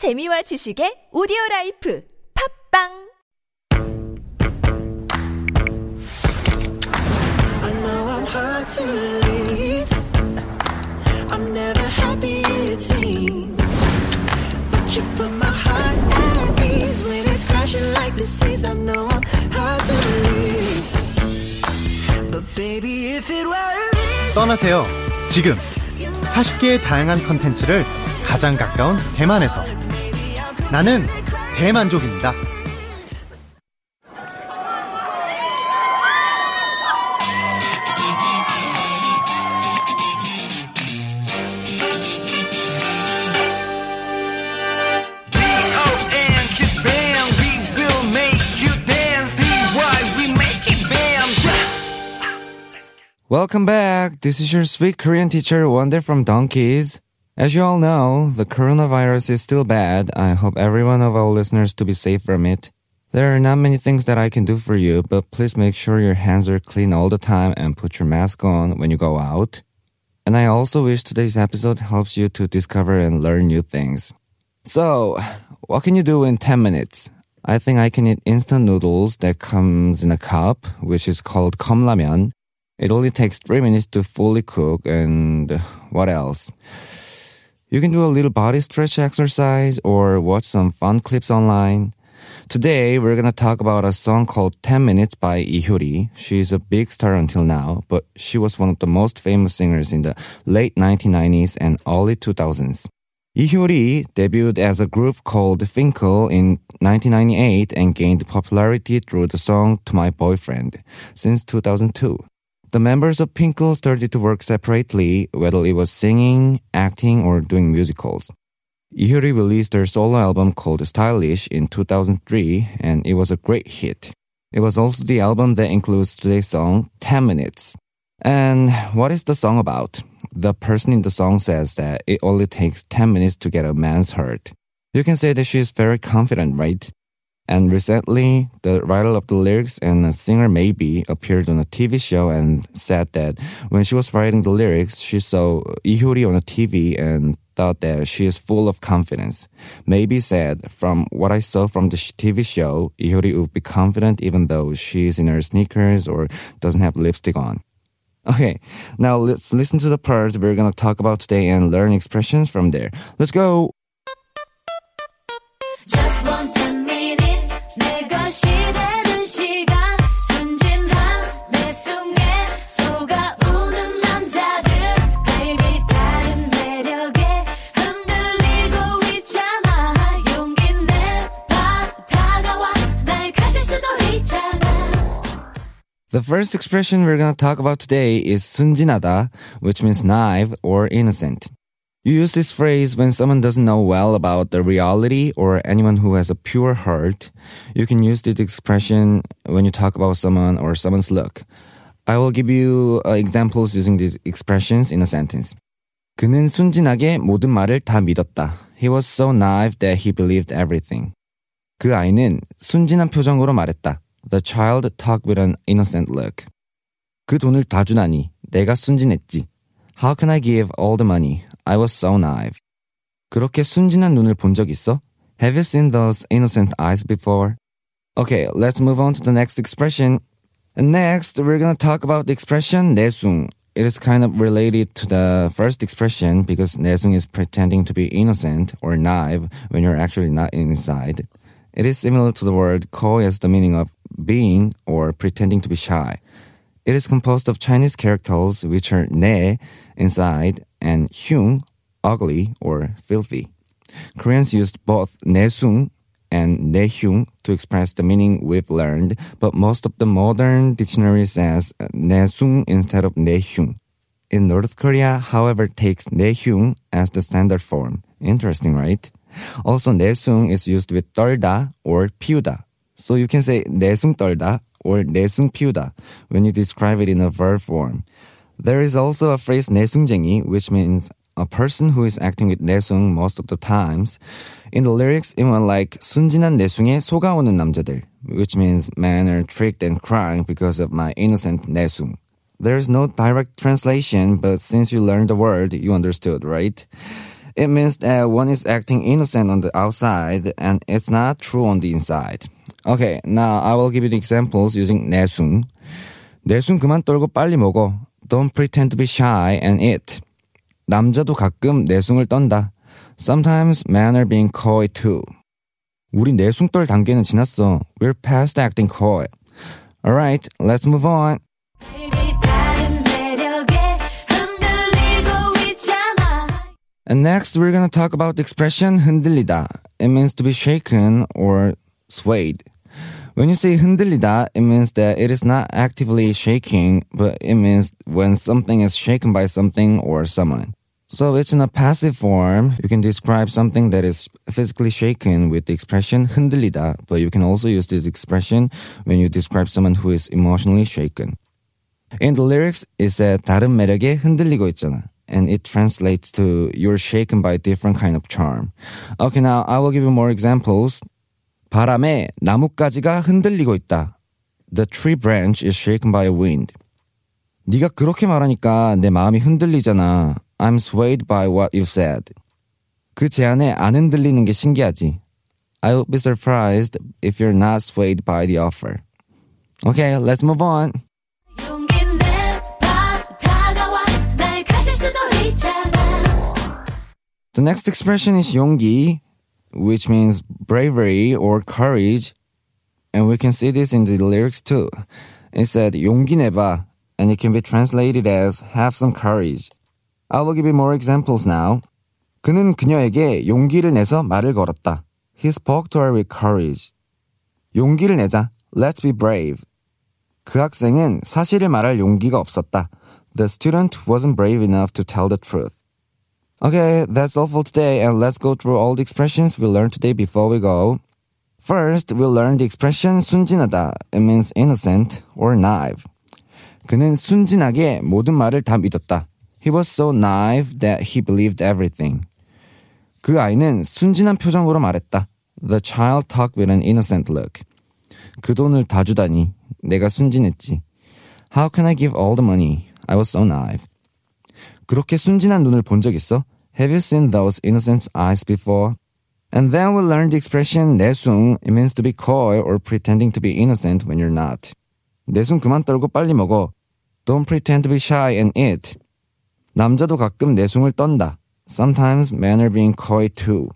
재미와 지식의 오디오 라이프 팝빵! 떠나세요. 지금. 40개의 다양한 컨텐츠를 가장 가까운 대만에서. 나는 대만족입니다. B-O-N Kiss Bam We will make you dance D-Y we make it bam Welcome back. This is your sweet Korean teacher Wonder from Donkeys. As you all know, the coronavirus is still bad. I hope every one of our listeners to be safe from it. There are not many things that I can do for you, but please make sure your hands are clean all the time and put your mask on when you go out. And I also wish today's episode helps you to discover and learn new things. So, what can you do in 10 minutes? I think I can eat instant noodles that comes in a cup, which is called komlamyeon. It only takes 3 minutes to fully cook and what else? You can do a little body stretch exercise or watch some fun clips online. Today, we're gonna talk about a song called 10 Minutes by Lee Hyori. She's a big star until now, but she was one of the most famous singers in the late 1990s and early 2000s. Lee Hyori debuted as a group called Fin.K.L in 1998 and gained popularity through the song To My Boyfriend since 2002. The members of Fin.K.L started to work separately, whether it was singing, acting, or doing musicals. Lee Hyori released her solo album called Stylish in 2003, and it was a great hit. It was also the album that includes today's song, 10 Minutes. And what is the song about? The person in the song says that it only takes 10 minutes to get a man's heart. You can say that she is very confident, right? And recently, the writer of the lyrics and singer Maybe appeared on a TV show and said that when she was writing the lyrics, she saw Lee Hyori on a TV and thought that she is full of confidence. Maybe said, from what I saw from the TV show, Lee Hyori would be confident even though she is in her sneakers or doesn't have lipstick on. Okay, now let's listen to the part we're gonna talk about today and learn expressions from there. Let's go! The first expression we're gonna talk about today is 순진하다, which means naive or innocent. You use this phrase when someone doesn't know well about the reality or anyone who has a pure heart. You can use this expression when you talk about someone or someone's look. I will give you uh, examples using these expressions in a sentence. 그는 순진하게 모든 말을 다 믿었다. He was so naive that he believed everything. 그 아이는 순진한 표정으로 말했다. The child talked with an innocent look. 그 돈을 다 주다니 내가 순진했지. How can I give all the money? I was so naive. 그렇게 순진한 눈을 본 적 있어? Have you seen those innocent eyes before? Okay, let's move on to the next expression. And next, we're gonna talk about the expression 내숭. It is kind of related to the first expression because 내숭 is pretending to be innocent or naive when you're actually not inside. It is similar to the word coy as the meaning of being or pretending to be shy. It is composed of Chinese characters which are ne, inside, and hyung, ugly or filthy. Koreans used both nesung and nehyung to express the meaning we've learned, but most of the modern dictionary says nesung instead of nehyung. In North Korea, however, takes nehyung as the standard form. Interesting, right? Also, nesung is used with 떨다 or 피우다. So you can say 내숭 떨다 or 내숭 피우다 when you describe it in a verb form. There is also a phrase 내숭쟁이, which means a person who is acting with 내숭 most of the times. In the lyrics, it went like 순진한 내숭에 속아오는 남자들, which means men are tricked and crying because of my innocent 내숭. There is no direct translation, but since you learned the word, you understood, right? It means that one is acting innocent on the outside and it's not true on the inside. Okay, now I will give you the examples using 내숭. 내숭 그만 떨고 빨리 먹어. Don't pretend to be shy and eat. 남자도 가끔 내숭을 떤다. Sometimes men are being coy too. 우리 내숭 떨 단계는 지났어. We're past acting coy. Alright, let's move on. Baby 다른 매력에 흔들리고 있잖아 And next, we're gonna talk about the expression 흔들리다. It means to be shaken or swayed. When you say 흔들리다, it means that it is not actively shaking, but it means when something is shaken by something or someone. So it's in a passive form. You can describe something that is physically shaken with the expression 흔들리다, but you can also use this expression when you describe someone who is emotionally shaken. In the lyrics, it said 다른 매력에 흔들리고 있잖아. And it translates to you're shaken by a different kind of charm. Okay, now I will give you more examples. 바람에 나뭇가지가 흔들리고 있다. The tree branch is shaken by a wind. 네가 그렇게 말하니까 내 마음이 흔들리잖아. I'm swayed by what you said. 그 제안에 안 흔들리는 게 신기하지. I would be surprised if you're not swayed by the offer. Okay, let's move on. The next expression is 용기, which means bravery or courage. And we can see this in the lyrics too. It said 용기 내봐, and it can be translated as have some courage. I will give you more examples now. 그는 그녀에게 용기를 내서 말을 걸었다. He spoke to her with courage. 용기를 내자. Let's be brave. 그 학생은 사실을 말할 용기가 없었다. The student wasn't brave enough to tell the truth. Okay, that's all for today, and let's go through all the expressions we learned today before we go. First, we'll learn the expression 순진하다. It means innocent or naive. 그는 순진하게 모든 말을 다 믿었다. He was so naive that he believed everything. 그 아이는 순진한 표정으로 말했다. The child talked with an innocent look. 그 돈을 다 주다니. 내가 순진했지. How can I give all the money? I was so naive. 그렇게 순진한 눈을 본 적 있어? Have you seen those innocent eyes before? And then we learned the expression 내숭. It means to be coy or pretending to be innocent when you're not. 내숭 그만 떨고 빨리 먹어. Don't pretend to be shy and eat. 남자도 가끔 내숭을 떤다. Sometimes men are being coy too.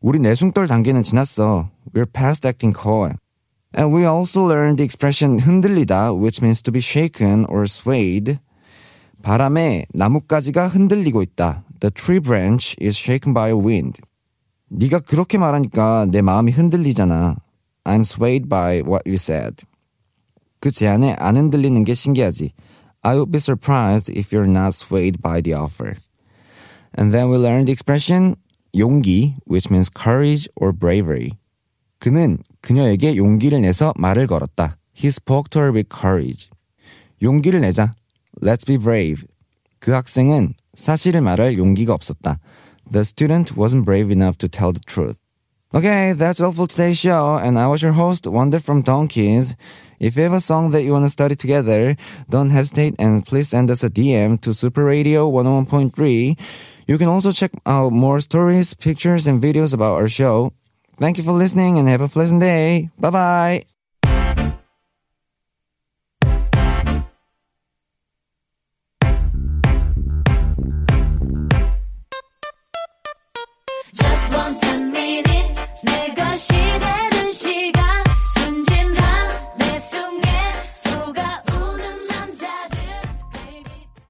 우리 내숭 떨 단계는 지났어. We're past acting coy. And we also learned the expression 흔들리다, which means to be shaken or swayed. 바람에 나뭇가지가 흔들리고 있다. The tree branch is shaken by a wind. 네가 그렇게 말하니까 내 마음이 흔들리잖아. I'm swayed by what you said. 그 제안에 안 흔들리는 게 신기하지. I would be surprised if you're not swayed by the offer. And then we learned the expression 용기, which means courage or bravery. 그는 그녀에게 용기를 내서 말을 걸었다. He spoke to her with courage. 용기를 내자. Let's be brave. 그 학생은 사실을 말할 용기가 없었다. The student wasn't brave enough to tell the truth. Okay, that's all for today's show, and I was your host, Wonder from Donkeys. If you have a song that you want to study together, don't hesitate and please send us a DM to Super Radio 101.3. You can also check out more stories, pictures, and videos about our show. Thank you for listening and have a pleasant day. Bye bye.